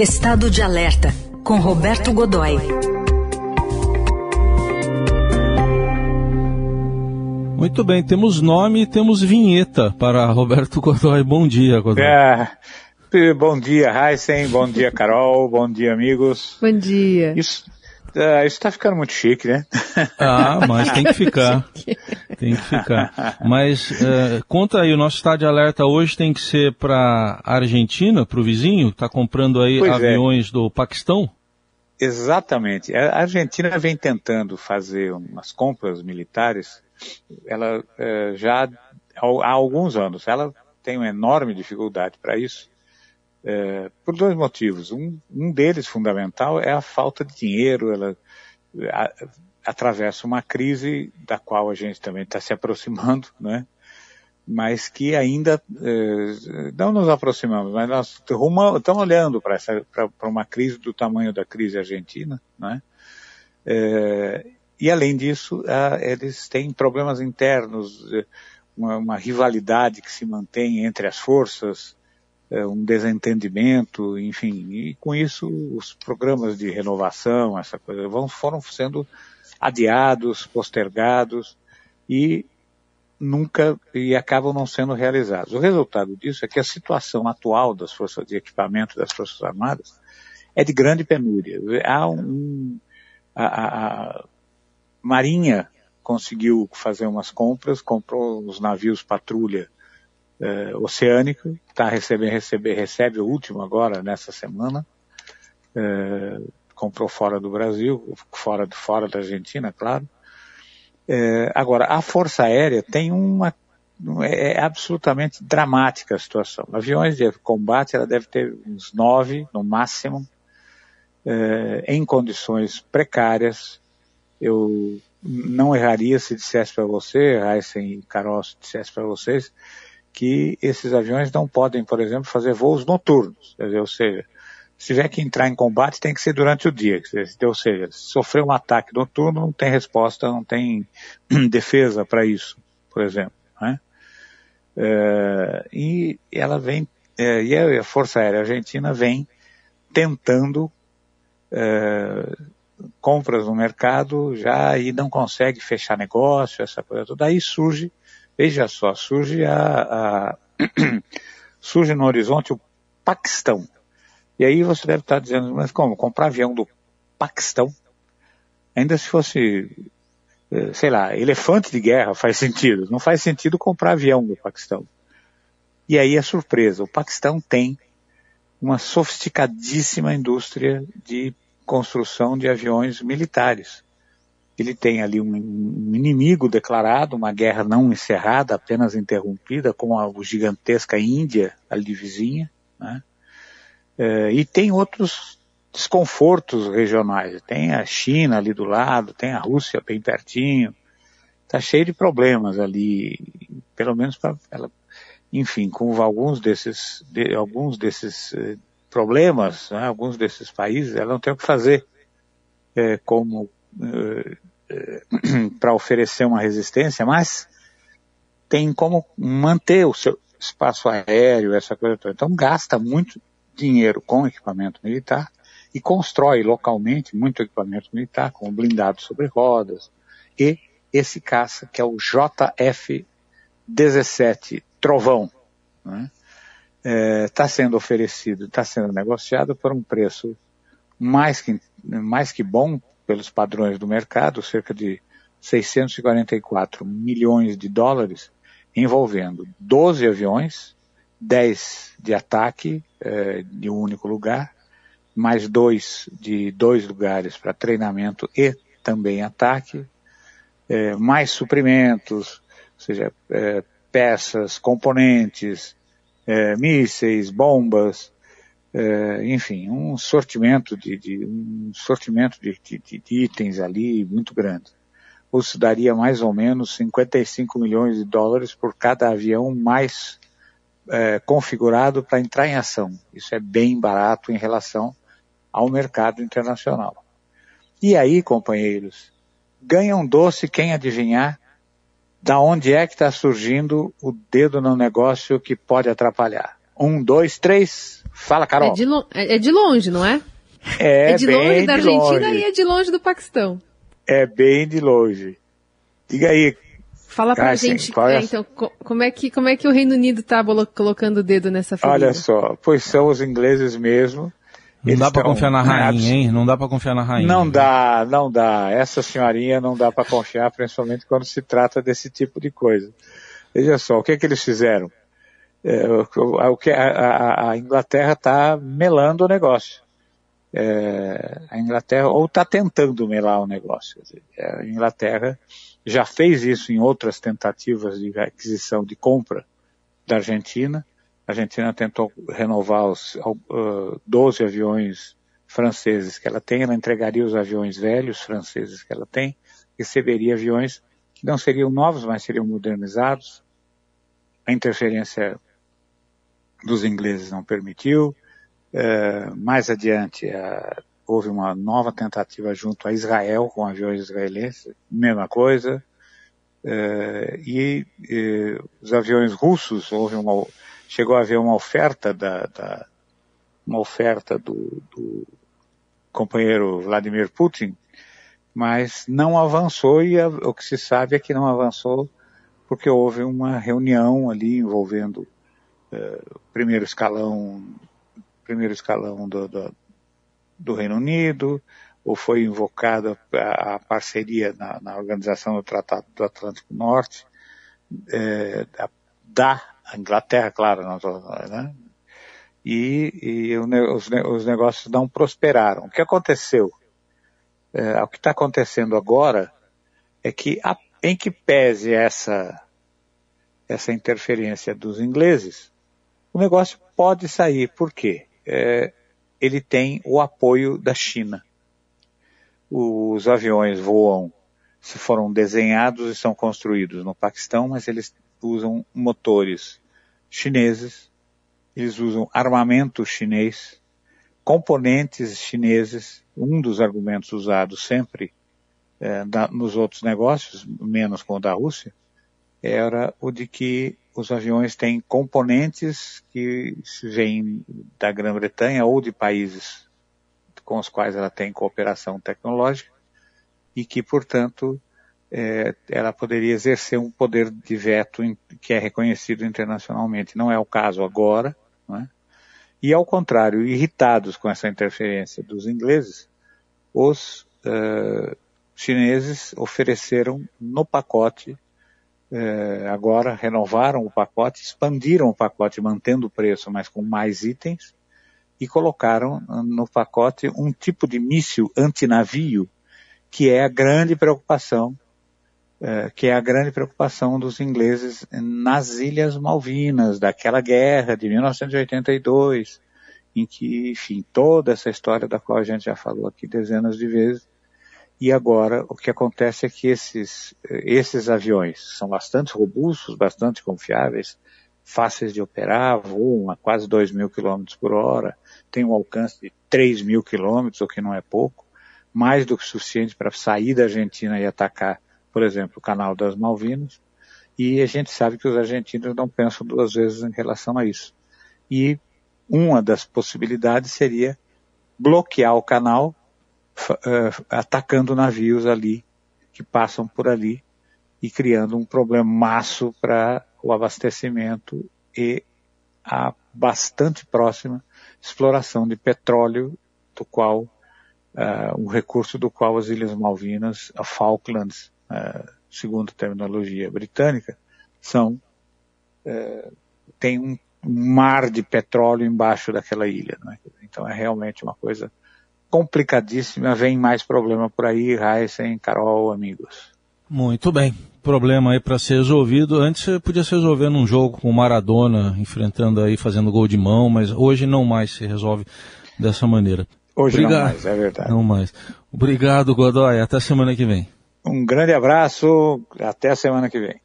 Estado de Alerta, com Roberto Godoy. Muito bem, temos nome e temos vinheta para Roberto Godoy. Bom dia, Godoy. É, bom dia, Heisen. Bom dia, Carol. Bom dia, amigos. Bom dia. Isso, uh, isso tá ficando muito chique, né? Ah, mas tem que ficar. tem que ficar. Mas uh, conta aí, o nosso estado de alerta hoje tem que ser para a Argentina, para o vizinho, está comprando aí pois é. aviões é. do Paquistão? Exatamente. A Argentina vem tentando fazer umas compras militares ela é, já há alguns anos, ela tem uma enorme dificuldade para isso, é, por dois motivos. Um, um, deles, fundamental, é a falta de dinheiro. Ela a, atravessa uma crise da qual a gente também está se aproximando, né? mas que ainda é, não nos aproximamos, mas nós estamos olhando para uma crise do tamanho da crise argentina, né? É, e além disso, eles têm problemas internos, eh, uma, uma, rivalidade que se mantém entre as forças, eh, um desentendimento, enfim. E com isso, os programas de renovação, essa coisa, vão, foram sendo adiados, postergados e nunca e acabam não sendo realizados. O resultado disso é que a situação atual das forças de equipamento das forças armadas é de grande penúria. Há um, a, a, Marinha conseguiu fazer umas compras, comprou os navios patrulha eh, oceânico, tá recebendo, recebe, recebe o último agora nessa semana, eh, comprou fora do Brasil, fora, fora da Argentina, claro. Eh, agora, a Força Aérea tem uma é, é absolutamente dramática a situação. Aviões de combate, ela deve ter uns nove, no máximo, eh, em condições precárias, eu não erraria se dissesse para você, Heisen e Carol, se dissesse para vocês, que esses aviões não podem, por exemplo, fazer voos noturnos. Dizer, ou seja, se tiver que entrar em combate, tem que ser durante o dia. Ou seja, se sofrer um ataque noturno, não tem resposta, não tem defesa para isso, por exemplo. Né? É, e ela vem, é, e a Força Aérea Argentina vem tentando é, compras no mercado já e não consegue fechar negócio, essa coisa toda. Aí surge, veja só, surge a, a surge no horizonte o Paquistão. E aí você deve estar dizendo, mas como? Comprar avião do Paquistão? Ainda se fosse, eh, sei lá, elefante de guerra faz sentido. Não faz sentido comprar avião do Paquistão. E aí a surpresa, o Paquistão tem uma sofisticadíssima indústria de construção de aviões militares. Ele tem ali um, um inimigo declarado, uma guerra não encerrada, apenas interrompida, com a gigantesca Índia ali vizinha, né? É, e tem outros desconfortos regionais. Tem a China ali do lado, tem a Rússia bem pertinho. Está cheio de problemas ali, pelo menos para ela. Enfim, com alguns desses, de, alguns desses eh, problemas, né, alguns desses países, ela não tem o que fazer é, como é para oferecer uma resistência, mas tem como manter o seu espaço aéreo, essa coisa toda. Então gasta muito dinheiro com equipamento militar e constrói localmente muito equipamento militar, com blindado sobre rodas, e esse caça que é o JF-17 Trovão, né? está é, sendo oferecido, está sendo negociado por um preço mais que, mais que bom pelos padrões do mercado, cerca de 644 milhões de dólares, envolvendo 12 aviões, 10 de ataque é, de um único lugar, mais dois de dois lugares para treinamento e também ataque, é, mais suprimentos, ou seja, é, peças, componentes, é, mísseis, bombas, é, enfim, um sortimento de, de um sortimento de, de, de, itens ali muito grande. Isso daria mais ou menos 55 milhões de dólares por cada avião mais é, configurado para entrar em ação. Isso é bem barato em relação ao mercado internacional. E aí, companheiros, ganha um doce quem adivinhar da onde é que está surgindo o dedo no negócio que pode atrapalhar? Um, dois, três. Fala, Carol. É de, é, é de longe, não é? É, é de longe da Argentina longe. e é de longe do Paquistão. É bem de longe. Diga aí. Fala pra Carson, gente, é é, então, co- como é, que, como é que o Reino Unido tá bolo- colocando o dedo nessa ferida? Olha só, pois são os ingleses mesmo. Não dá pra estão confiar na rainha, hein? Não dá pra confiar na rainha. Não dá, não dá. Essa senhorinha não dá para confiar, principalmente quando se trata desse tipo de coisa. Veja só, o que é que eles fizeram? É, o, que a, a- a Inglaterra está melando o negócio. É, a Inglaterra, ou está tentando melar o negócio. Dizer, A Inglaterra já fez isso em outras tentativas de aquisição de compra da Argentina. A Argentina tentou renovar os uh, 12 aviões franceses que ela tem, ela entregaria os aviões velhos franceses que ela tem, receberia aviões que não seriam novos, mas seriam modernizados. A interferência dos ingleses não permitiu. Eh, mais adiante, eh, houve uma nova tentativa junto a Israel com aviões israelenses, mesma coisa. Eh, e eh, os aviões russos, houve uma, chegou a haver uma oferta da, da- uma oferta do, do companheiro Vladimir Putin, mas não avançou e a- o que se sabe é que não avançou porque houve uma reunião ali envolvendo eh, o primeiro escalão, primeiro escalão do, do, do Reino Unido, ou foi invocada a, parceria na, na organização do Tratado do Atlântico Norte, eh, da, Inglaterra, claro, não né? e, e os, os negócios não prosperaram. O que aconteceu? É, o que está acontecendo agora é que, a- em que pese essa, essa interferência dos ingleses, o negócio pode sair. Por quê? É, ele tem o apoio da China. Os aviões voam, se foram desenhados e são construídos no Paquistão, mas eles usam motores chineses, eles usam armamento chinês, componentes chineses. Um dos argumentos usados sempre eh, da- nos outros negócios, menos com o da Rússia, era o de que os aviões têm componentes que vêm da Grã-Bretanha ou de países com os quais ela tem cooperação tecnológica e que, portanto, eh, ela poderia exercer um poder de veto que é reconhecido internacionalmente. Não é o caso agora, é? E ao contrário, irritados com essa interferência dos ingleses, os eh, chineses ofereceram no pacote, eh, agora renovaram o pacote, expandiram o pacote mantendo o preço, mas com mais itens, e colocaram no pacote um tipo de míssil antinavio, que é a grande preocupação eh, que é a grande preocupação dos ingleses nas Ilhas Malvinas, daquela guerra de 1982, em que, enfim, toda essa história da qual a gente já falou aqui dezenas de vezes, e agora o que acontece é que esses, esses aviões são bastante robustos, bastante confiáveis, fáceis de operar, voam a quase 2 mil quilômetros por hora, têm um alcance de 3 mil quilômetros, o que não é pouco, mais do que suficiente para sair da Argentina e atacar por exemplo, o canal das Malvinas, e a gente sabe que os argentinos não pensam duas vezes em relação a isso. E uma das possibilidades seria bloquear o canal, atacando navios ali, que passam por ali, e criando um problemaço para o abastecimento e a bastante próxima exploração de petróleo, do qual, ah, um recurso do qual as Ilhas Malvinas, a Falklands, ah, segundo a terminologia britânica, são eh, tem um mar de petróleo embaixo daquela ilha. Né? Então é realmente uma coisa complicadíssima. Vem mais problema por aí, Heisen, Carol, amigos. Muito bem. Problema aí para ser resolvido. Antes podia se resolver num jogo com o Maradona enfrentando aí, fazendo gol de mão, mas hoje não mais se resolve dessa maneira. Hoje Obrigado. não mais, é verdade. Não mais. Obrigado, Godoy. Até semana que vem. Um grande abraço, até semana que vem.